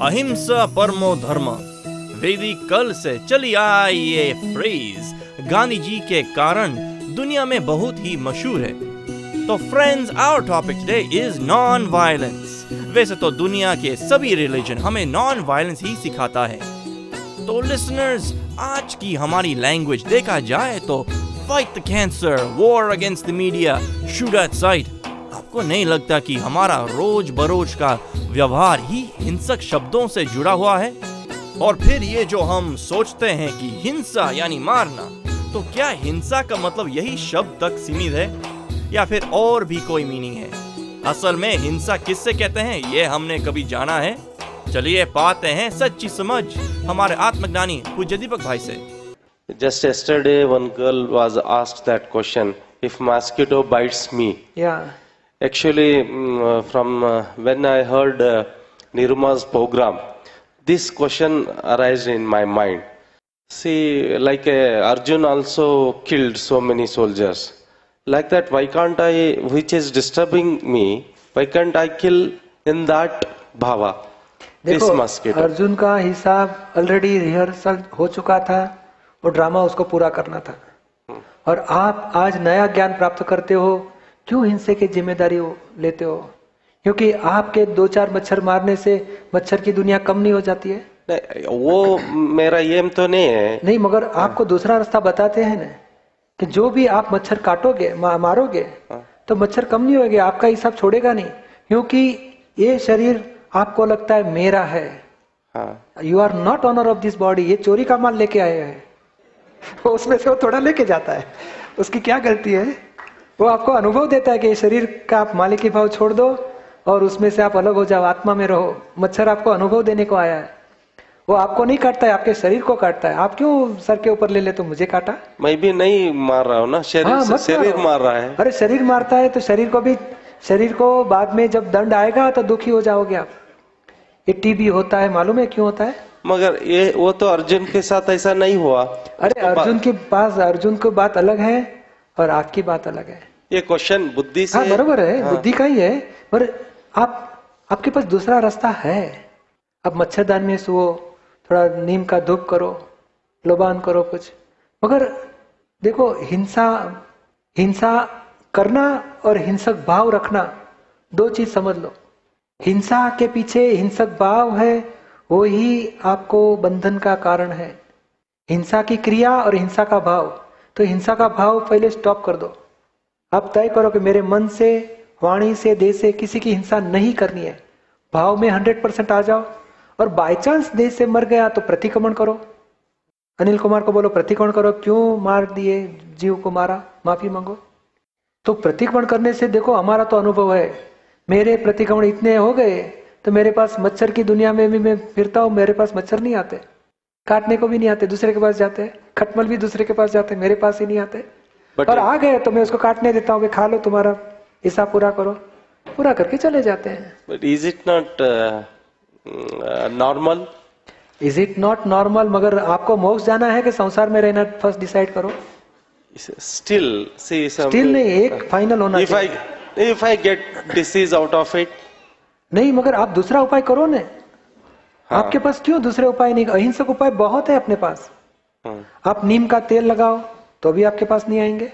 अहिंसा परमो धर्म। वैदिक कल से चली आई ये फ्रेज गांधी जी के कारण दुनिया में बहुत ही मशहूर है। तो friends our topic today is non violence वैसे तो दुनिया के सभी रिलीजन हमें नॉन वायलेंस ही सिखाता है। तो लिसनर्स आज की हमारी लैंग्वेज देखा जाए तो fight the cancer war against the media shoot at sight आपको नहीं लगता कि हमारा रोज बरोज का व्यवहार ही हिंसक शब्दों से जुड़ा हुआ है और फिर ये जो हम सोचते हैं कि हिंसा यानी मारना तो क्या हिंसा का मतलब यही शब्द तक सीमित है या फिर और भी कोई मीनिंग है असल में हिंसा किससे कहते हैं ये हमने कभी जाना है चलिए पाते हैं सच्ची समझ हमारे आत्मज्ञानी पूज्य दीपक भाई से Just yesterday, one girl was asked that question if mosquito bites me. Yeah. Actually, mm, uh, from uh, when I heard uh, Niruma's program, this question arose in my mind. See, like uh, Arjun also killed so many soldiers. Like that, why can't I, which is disturbing me, why can't I kill in that bhava? This देखो. अर्जुन का हिसाब already rehearsal हो चुका था वो drama उसको पूरा करना था और आप आज नया ज्ञान प्राप्त करते हो क्यों हिंसे की ज़िम्मेदारी लेते हो? क्योंकि आपके दो चार मच्छर मारने से मच्छर की दुनिया कम नहीं हो जाती है? नहीं, वो मेरा एम तो नहीं है। नहीं मगर आपको दूसरा रास्ता बताते हैं ना कि जो भी आप मच्छर काटोगे मारोगे तो मच्छर कम नहीं होगे आपका हिसाब छोड़ेगा नहीं। क्योंकि ये शरीर आपको लगता है मेरा है। हाँ। You are not owner of this body ये चोरी का माल लेके आए हैं। उसमें से वो थोड़ा लेके जाता है। उसकी क्या गलती है? वो आपको अनुभव देता है कि शरीर का आप मालिकी भाव छोड़ दो और उसमें से आप अलग हो जाओ आत्मा में रहो। मच्छर आपको अनुभव देने को आया है। वो आपको नहीं काटता है आपके शरीर को काटता है। आप क्यों सर के ऊपर ले ले तो मुझे काटा? मैं भी नहीं मार रहा हूँ ना शरीर हाँ, से शरीर मार रहा है। अरे शरीर मारता है तो शरीर को भी शरीर को बाद में जब दंड आएगा तो दुखी हो जाओगे आप। ये टीबी होता है मालूम है क्यों होता है? मगर ये वो तो अर्जुन के साथ ऐसा नहीं हुआ। अरे अर्जुन के पास अर्जुन की बात अलग है। और आपकी बात अलग है। ये क्वेश्चन बुद्धि से हाँ बरोबर है हाँ, बुद्धि का ही है पर आप आपके पास दूसरा रास्ता है। आप मच्छरदान में सुओ थोड़ा नीम का धूप करो लोबान करो कुछ। मगर देखो हिंसा हिंसा करना और हिंसक भाव रखना दो चीज़ समझ लो। हिंसा के पीछे हिंसक भाव है वो ही आपको बंधन का कारण है। हिंसा की क्रिया और हिंसा का भाव। तो हिंसा का भाव पहले स्टॉप कर दो। आप तय करो कि मेरे मन से, वाणी से, देह से किसी की हिंसा नहीं करनी है। भाव में हंड्रेड परसेंट आ जाओ और बाय चांस देह से मर गया तो प्रतिक्रमण करो। अनिल कुमार को बोलो, प्रतिक्रमण करो, क्यों मार दिए जीव को मारा? माफ़ी मांगो। तो प्रतिक्रमण करने से देखो, हमारा तो अनुभव है, मेरे प्रतिक्रमण इतने हो गए तो मेरे पास मच्छर की दुनिया में भी मैं फिरता हूँ, मेरे पास मच्छर नहीं आते। काटने को भी नहीं आते, दूसरे के पास जाते हैं। खटमल भी दूसरे के पास जाते हैं मेरे पास ही नहीं आते। But- और आ गए तो मैं उसको काटने देता हूँ खा लो तुम्हारा हिस्सा पूरा करो। पूरा करके चले जाते हैं। But is it not uh, is it not normal मगर आपको मोक्ष जाना है कि संसार में रहना फ़र्स्ट डिसाइड करो। Still see some स्टिल नहीं एक फाइनल होना I चाहिए। if I get disease out of it नहीं मगर आप दूसरा उपाय करो ने। हाँ। आपके पास क्यों दूसरे उपाय नहीं? अहिंसक उपाय बहुत है अपने पास। आप नीम का तेल लगाओ तो भी आपके पास नहीं आएँगे।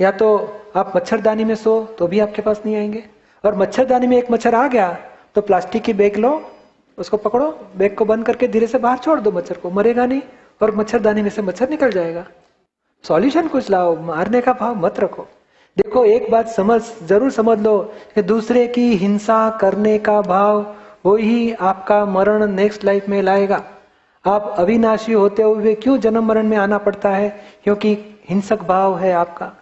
या तो आप मच्छरदानी में सो तो भी आपके पास नहीं आएँगे। और मच्छरदानी में एक मच्छर आ गया तो प्लास्टिक की बैग लो, उसको पकड़ो, बैग को बंद करके धीरे से बाहर छोड़ दो मच्छर को, मरेगा नहीं, और मच्छरदानी में से मच्छर निकल जाएगा। सॉल्यूशन कुछ लाओ, मारने का भाव मत रखो। देखो, एक बात समझ, ज़रूर समझ लो कि दूसरे की हिंसा करने का भाव वही आपका मरण नेक्स्ट लाइफ में लाएगा। आप अविनाशी होते हुए क्यों जन्म मरण में आना पड़ता है? क्योंकि हिंसक भाव है आपका।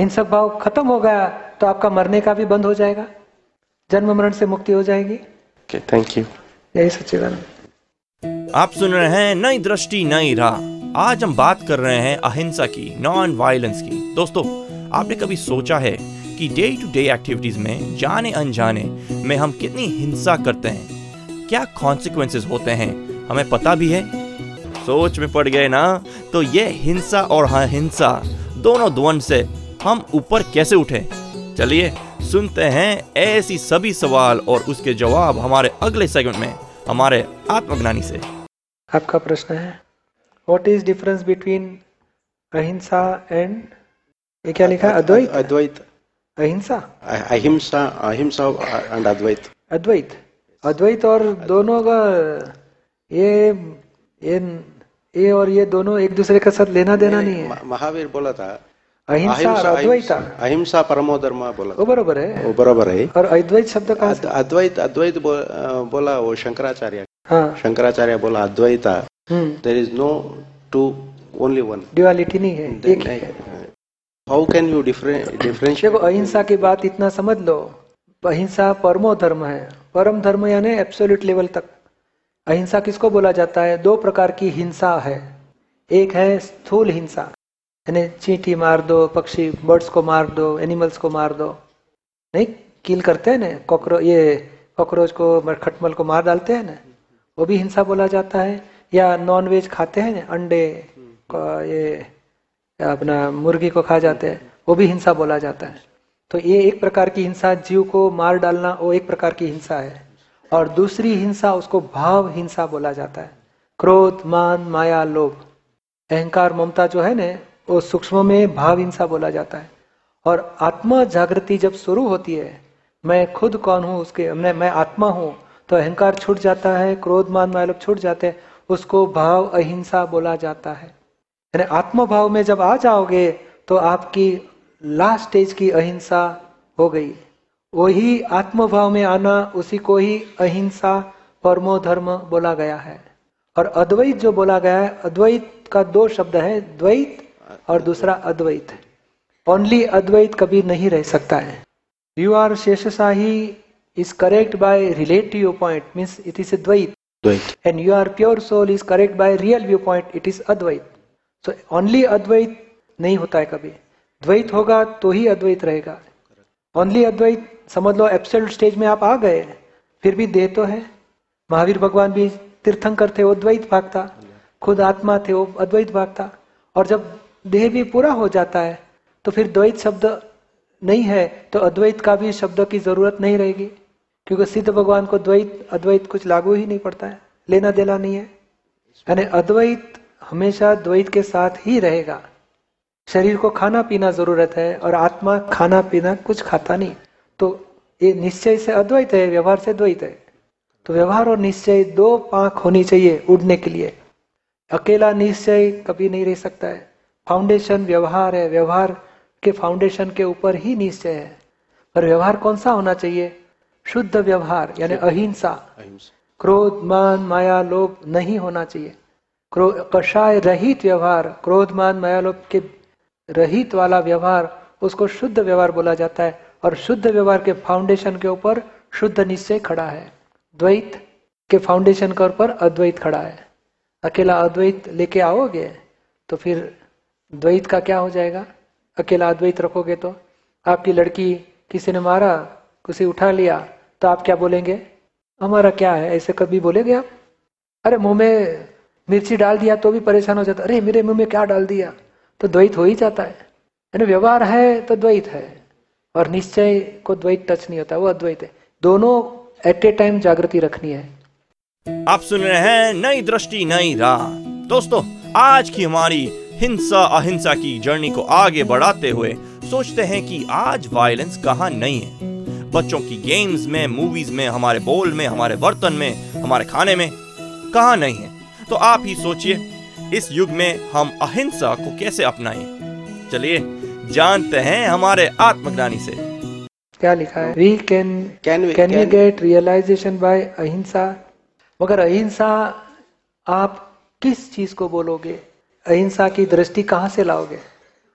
हिंसक भाव खत्म हो गया तो आपका मरने का भी बंद हो जाएगा। जन्म मरण से मुक्ति हो जाएगी। Okay thank you. यही सच्चिदानंद। आप सुन रहे हैं नई दृष्टि नई राह। आज हम बात कर रहे हैं अहिंसा की नॉन वायलेंस की। दोस्तों आपने कभी सोचा है कि डे टू डे एक्टिविटीज़ में जाने अनजाने में हम कितनी हिंसा करते हैं? क्या कॉन्सिक्वेंसेस होते हैं? हमें पता भी है। सोच में पड़ गए ना? तो ये हिंसा और अहिंसा दोनों द्वंद से हम ऊपर कैसे उठे? चलिए सुनते हैं ऐसी सभी सवाल और उसके जवाब हमारे अगले सेगमेंट में हमारे आत्मज्ञानी से। आपका प्रश्न है what is difference between ahimsa and ये क्या लिखा? है अद्वैत। Advait, अहिंसा अहिंसा ahimsa and Advait. अद्वैत। अद्वैत और दोनों का ये ये ये और ये दोनों एक दूसरे के साथ लेना देना नहीं है। महावीर बोला था अहिंसा अद्वैता। अहिंसा परमो धर्म बोला वो बरोबर है। वो बराबर है। और अद्वैत शब्द अद- अद्वैत अद्वैत बो, बोला वो शंकराचार्य। हाँ। शंकराचार्य बोला Advaita there is no two only one duality नहीं है एक ही हाउ कैन यू डिफरेंशिएट देखो अहिंसा की बात इतना समझ लो अहिंसा परमो धर्म है। परम धर्म यानी एब्सोल्यूट लेवल तक। अहिंसा किसको बोला जाता है? दो प्रकार की हिंसा है। एक है स्थूल हिंसा, यानी चींटी मार दो, पक्षी, बर्ड्स को मार दो, एनिमल्स को मार दो। नहीं, किल करते हैं ना, कॉकरो, ये कॉकरोच को, खटमल को मार डालते हैं ना, वो भी हिंसा बोला जाता है। या नॉन वेज खाते हैं ना, अंडे ये अपना मुर्गी को खा जाते हैं, वो भी हिंसा बोला जाता है। तो ये एक प्रकार की हिंसा, जीव को मार डालना, वो एक प्रकार की हिंसा है। और दूसरी हिंसा, उसको भाव हिंसा बोला जाता है। क्रोध, मान, माया, लोभ। अहंकार, ममता जो है ना, वो सूक्ष्म में भाव हिंसा बोला जाता है। और आत्मा जागृति जब शुरू होती है, मैं खुद कौन हूँ, उसके, मैं मैं आत्मा हूँ तो अहंकार छूट जाता है, क्रोध, मान, माया, लोभ छूट जाते हैं, उसको भाव अहिंसा बोला जाता है। यानी आत्मभाव में जब आ जाओगे तो आपकी लास्ट स्टेज की अहिंसा हो गई। वही आत्मभाव में आना उसी को ही अहिंसा परमो धर्म बोला गया है। और अद्वैत जो बोला गया है अद्वैत का दो शब्द है द्वैत और दूसरा अद्वैत। ओनली अद्वैत कभी नहीं रह सकता है। You are Sheshshahi is correct by relative point means it is Dvaita Dvaita are pure soul is correct by real view point it is Advaita so only Advaita नहीं होता है कभी। द्वैत होगा तो ही अद्वैत रहेगा। ओनली अद्वैत समझ लो एब्सोल्यूट स्टेज में आप आ गए फिर भी देह तो है महावीर भगवान भी तीर्थंकर थे वो द्वैत भागता खुद आत्मा थे वो अद्वैत भागता और जब देह भी पूरा हो जाता है तो फिर द्वैत शब्द नहीं है तो अद्वैत का भी शब्द की ज़रूरत नहीं रहेगी क्योंकि सिद्ध भगवान को द्वैत अद्वैत कुछ लागू ही नहीं पड़ता है लेना देना नहीं है यानी अद्वैत हमेशा द्वैत के साथ ही रहेगा शरीर को खाना पीना ज़रूरत है और आत्मा खाना पीना कुछ खाता नहीं। तो ये निश्चय से अद्वैत है व्यवहार से द्वैत है। तो व्यवहार और निश्चय दो पांख होनी चाहिए उड़ने के लिए। अकेला निश्चय कभी नहीं रह सकता है। फाउंडेशन व्यवहार है व्यवहार के फाउंडेशन के ऊपर ही निश्चय है। पर व्यवहार कौन सा होना चाहिए? शुद्ध व्यवहार यानी अहिंसा। क्रोध मान माया लोभ नहीं होना चाहिए। क्रोध कषाय रहित व्यवहार क्रोध मान माया लोभ के रहित वाला व्यवहार, उसको शुद्ध व्यवहार बोला जाता है और शुद्ध व्यवहार के फाउंडेशन के ऊपर शुद्ध निश्चय खड़ा है। द्वैत के फाउंडेशन के ऊपर अद्वैत खड़ा है। अकेला अद्वैत लेके आओगे तो फिर द्वैत का क्या हो जाएगा? अकेला अद्वैत रखोगे तो। आपकी लड़की किसी ने मारा किसी उठा लिया तो आप क्या बोलेंगे? हमारा क्या है? ऐसे कभी बोलेंगे आप? अरे मुँह में मिर्ची डाल दिया तो भी परेशान हो जाता। अरे मेरे मुँह में क्या डाल दिया? तो द्वैत हो ही जाता है। यानी व्यवहार है तो द्वैत है और निश्चय को द्वैत टच नहीं होता, वो अद्वैत है। दोनों एट ए टाइम जागृति रखनी है। आप सुन रहे हैं नई दृष्टि, नई राह। दोस्तों, आज की हमारी हिंसा, अहिंसा की जर्नी को आगे बढ़ाते हुए सोचते हैं कि आज वायलेंस कहाँ नहीं है। बच्चों की गेम्स में मूवीज़ में, हमारे बोल में, हमारे बर्तन में, हमारे खाने में कहा नहीं है। तो आप ही सोचिए इस युग में हम अहिंसा को कैसे अपनाएँ? चलिए जानते हैं हमारे आत्मज्ञानी से। क्या लिखा है? We can Can we- can we get realisation by ahimsa? मगर अहिंसा आप किस चीज़ को बोलोगे? अहिंसा की दृष्टि कहाँ से लाओगे?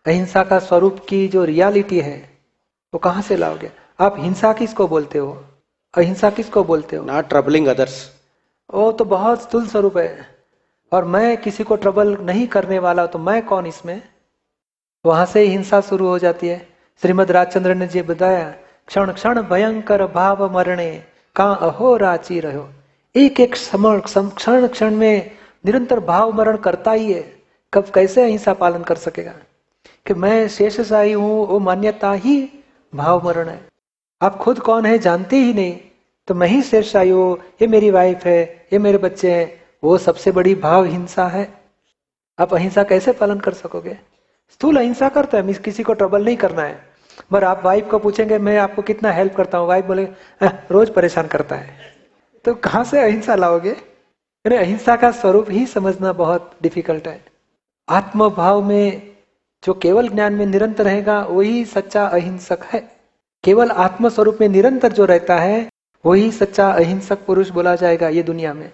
अहिंसा का स्वरूप की जो रियलिटी है वो तो कहाँ से लाओगे? आप हिंसा किसको बोलते हो? अहिंसा किसको बोलते हो? Not troubling अदर्स वो तो बहुत स्थूल स्वरूप है। और मैं किसी को ट्रबल नहीं करने वाला तो मैं कौन इसमें? वहाँ से ही हिंसा शुरू हो जाती है। श्रीमद राजचंद्र ने जी बताया, क्षण क्षण भयंकर भाव मरणे का अहो राची रहो। एक एक क्षण क्षण में निरंतर भाव मरण करता ही है। कब कैसे अहिंसा पालन कर सकेगा? कि मैं शेषशाही हूँ, वो मान्यता ही भाव मरण है। आप खुद कौन है, जानते ही नहीं। तो मैं ही शेषशाही हूँ, ये मेरी वाइफ है, ये मेरे बच्चे हैं। वो सबसे बड़ी भाव हिंसा है। आप अहिंसा कैसे पालन कर सकोगे? स्थूल अहिंसा करते हैं किसी को ट्रबल नहीं करना है। मगर आप वाइफ को पूछेंगे, मैं आपको कितना हेल्प करता हूँ? वाइफ बोले रोज परेशान करता है। तो कहाँ से अहिंसा लाओगे? अरे अहिंसा का स्वरूप ही समझना बहुत डिफ़िकल्ट है। आत्म भाव में जो केवल ज्ञान में निरंतर रहेगा, वही सच्चा अहिंसक है। केवल आत्म स्वरूप में निरंतर जो रहता है, वही सच्चा अहिंसक पुरुष बोला जाएगा ये दुनिया में।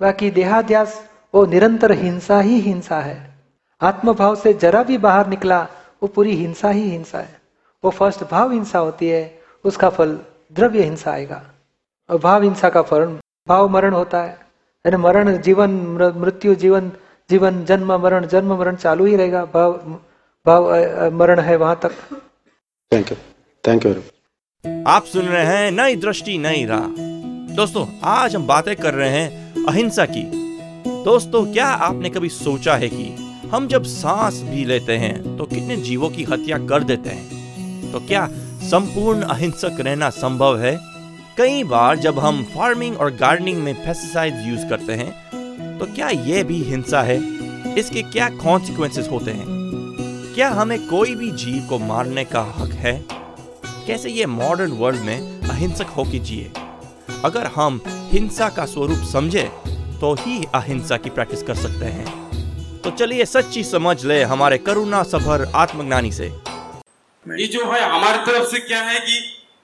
बाकी देहाध्यास वो निरंतर हिंसा ही हिंसा है। आत्मभाव से जरा भी बाहर निकला वो पूरी हिंसा ही हिंसा है। वो फ़र्स्ट भाव हिंसा होती है उसका फल द्रव्य हिंसा आएगा। और भाव हिंसा का फल भाव मरण होता है। यानी मरण जीवन मृत्यु जीवन जीवन जन्म मरण जन्म मरण चालू ही रहेगा। भाव भाव मरण है वहाँ तक। थैंक यू थैंक यू आप सुन रहे हैं नई दृष्टि नई राह। दोस्तों आज हम बातें कर रहे हैं अहिंसा की। दोस्तों, क्या आपने कभी सोचा है कि हम जब सांस भी लेते हैं तो कितने जीवों की हत्या कर देते हैं? तो क्या संपूर्ण अहिंसक रहना संभव है? कई बार जब हम फ़ार्मिंग और गार्डनिंग में पेस्टिसाइड यूज़ करते हैं तो क्या यह भी हिंसा है? इसके क्या कॉन्सिक्वेंसेस होते हैं? क्या हमें कोई भी जीव को मारने का हक है? कैसे ये मॉडर्न वर्ल्ड में अहिंसक होके जिए? अगर हम हिंसा का स्वरूप समझे तो ही अहिंसा की प्रैक्टिस कर सकते हैं। तो चलिए सच्ची समझ ले हमारे करुणा सभर आत्मज्ञानी से। ये जो है हमारी तरफ़ से क्या है कि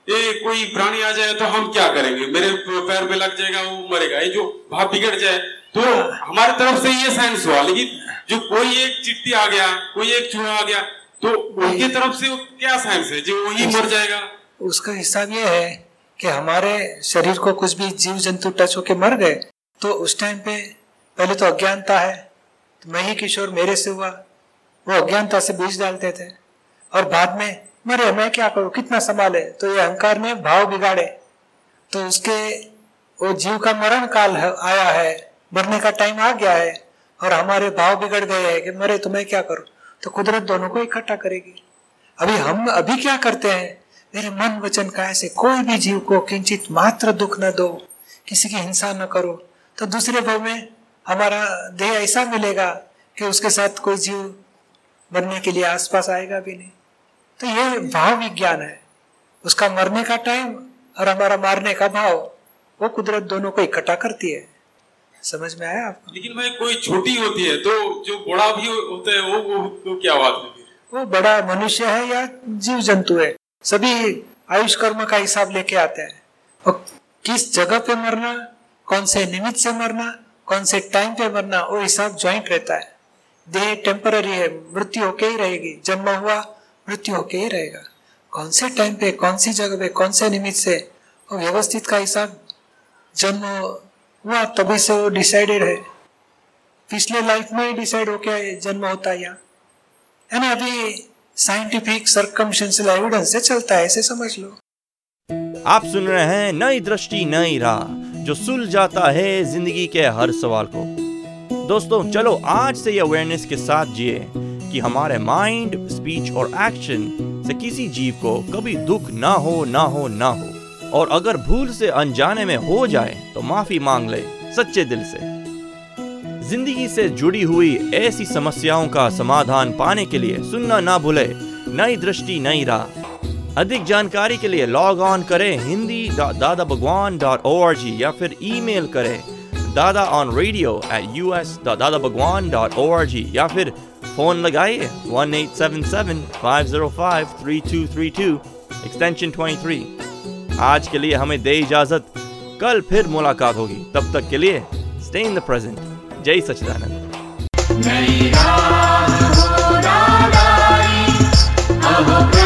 ये कोई प्राणी आ जाए तो हम क्या करेंगे? मेरे पैर में लग जाएगा वो मरेगा। ये जो भाव बिगड़ जाए तो हमारी तरफ़ से ये साइंस हुआ लेकिन जो कोई एक चिट्ठी आ गया कोई एक चूहा आ गया तो उनकी तरफ़ से क्या साइंस है? जो वही मर जाएगा। उसका हिसाब ये है। कि हमारे शरीर को कुछ भी जीव जंतु टच होके मर गए तो उस टाइम पे पहले तो अज्ञानता है। तो मैं ही किशोर मेरे से हुआ। वो अज्ञानता से बीज डालते थे। और बाद में, मरे, मैं क्या करूँ? कितना संभाले? तो ये अहंकार ने भाव बिगाड़े। तो उसके, वो जीव का मरण काल आया है। मरने का टाइम आ गया है। और हमारे भाव बिगड़ गए हैं कि, मरे तो मैं क्या करूँ? तो कुदरत दोनों को इकट्ठा करेगी। अभी हम अभी क्या करते हैं? मेरे मन वचन का ऐसे कोई भी जीव को किंचित मात्र दुख न दो किसी की हिंसा न करो। तो दूसरे भाव में हमारा देह ऐसा मिलेगा कि उसके साथ कोई जीव बनने के लिए आसपास आएगा भी नहीं। तो ये भाव विज्ञान है। उसका मरने का टाइम और हमारा मारने का भाव वो कुदरत दोनों को इकट्ठा करती है। समझ में आया आपको? लेकिन भाई कोई छोटी होती है तो जो बड़ा भी होता है वो वो, वो क्या बात है? वो बड़ा मनुष्य है या जीव जंतु है? सभी आयुष कर्म का हिसाब लेके आते हैं। और किस जगह पे मरना, कौन से निमित्त से मरना, कौन से टाइम पे मरना, वो हिसाब ज्वाइंट रहता है। देह टेम्पररी है, मृत्यु होके ही रहेगी। जन्म हुआ, मृत्यु होके ही रहेगा। कौन से टाइम पे, कौन सी जगह पे, कौन से निमित्त से, वो व्यवस्थित का हिसाब। जन्म हुआ, तभी से वो डिसाइडेड है। पिछले लाइफ में ही डिसाइड हो क्या जन्म होता है यहाँ है ना, अभी साइंटिफिक सरकमशंसल एविडेंस से चलता है ऐसे समझ लो। आप सुन रहे हैं नई दृष्टि, नई राह, जो सुल जाता है ज़िंदगी के हर सवाल को। दोस्तों, चलो आज से ये अवेयरनेस के साथ जिए कि हमारे माइंड स्पीच और एक्शन से किसी जीव को कभी दुख ना हो ना हो ना हो। और अगर भूल से अनजाने में हो जाए तो माफ़ी मांग ले सच्चे दिल से। ज़िंदगी से जुड़ी हुई ऐसी समस्याओं का समाधान पाने के लिए सुनना ना भूले। नई दृष्टि, नई राह। अधिक जानकारी के लिए लॉग ऑन करें हिंदी दादा Bhagwan dot O R G या फिर ईमेल करें Dada on radio at U S Dada Bhagwan dot O R G या फिर फ़ोन लगाइए one eight seven seven five zero five three two three two extension twenty three आज के लिए हमें दे इजाज़त। कल फिर मुलाकात होगी। तब तक के लिए स्टे इन द प्रेजेंट जय हो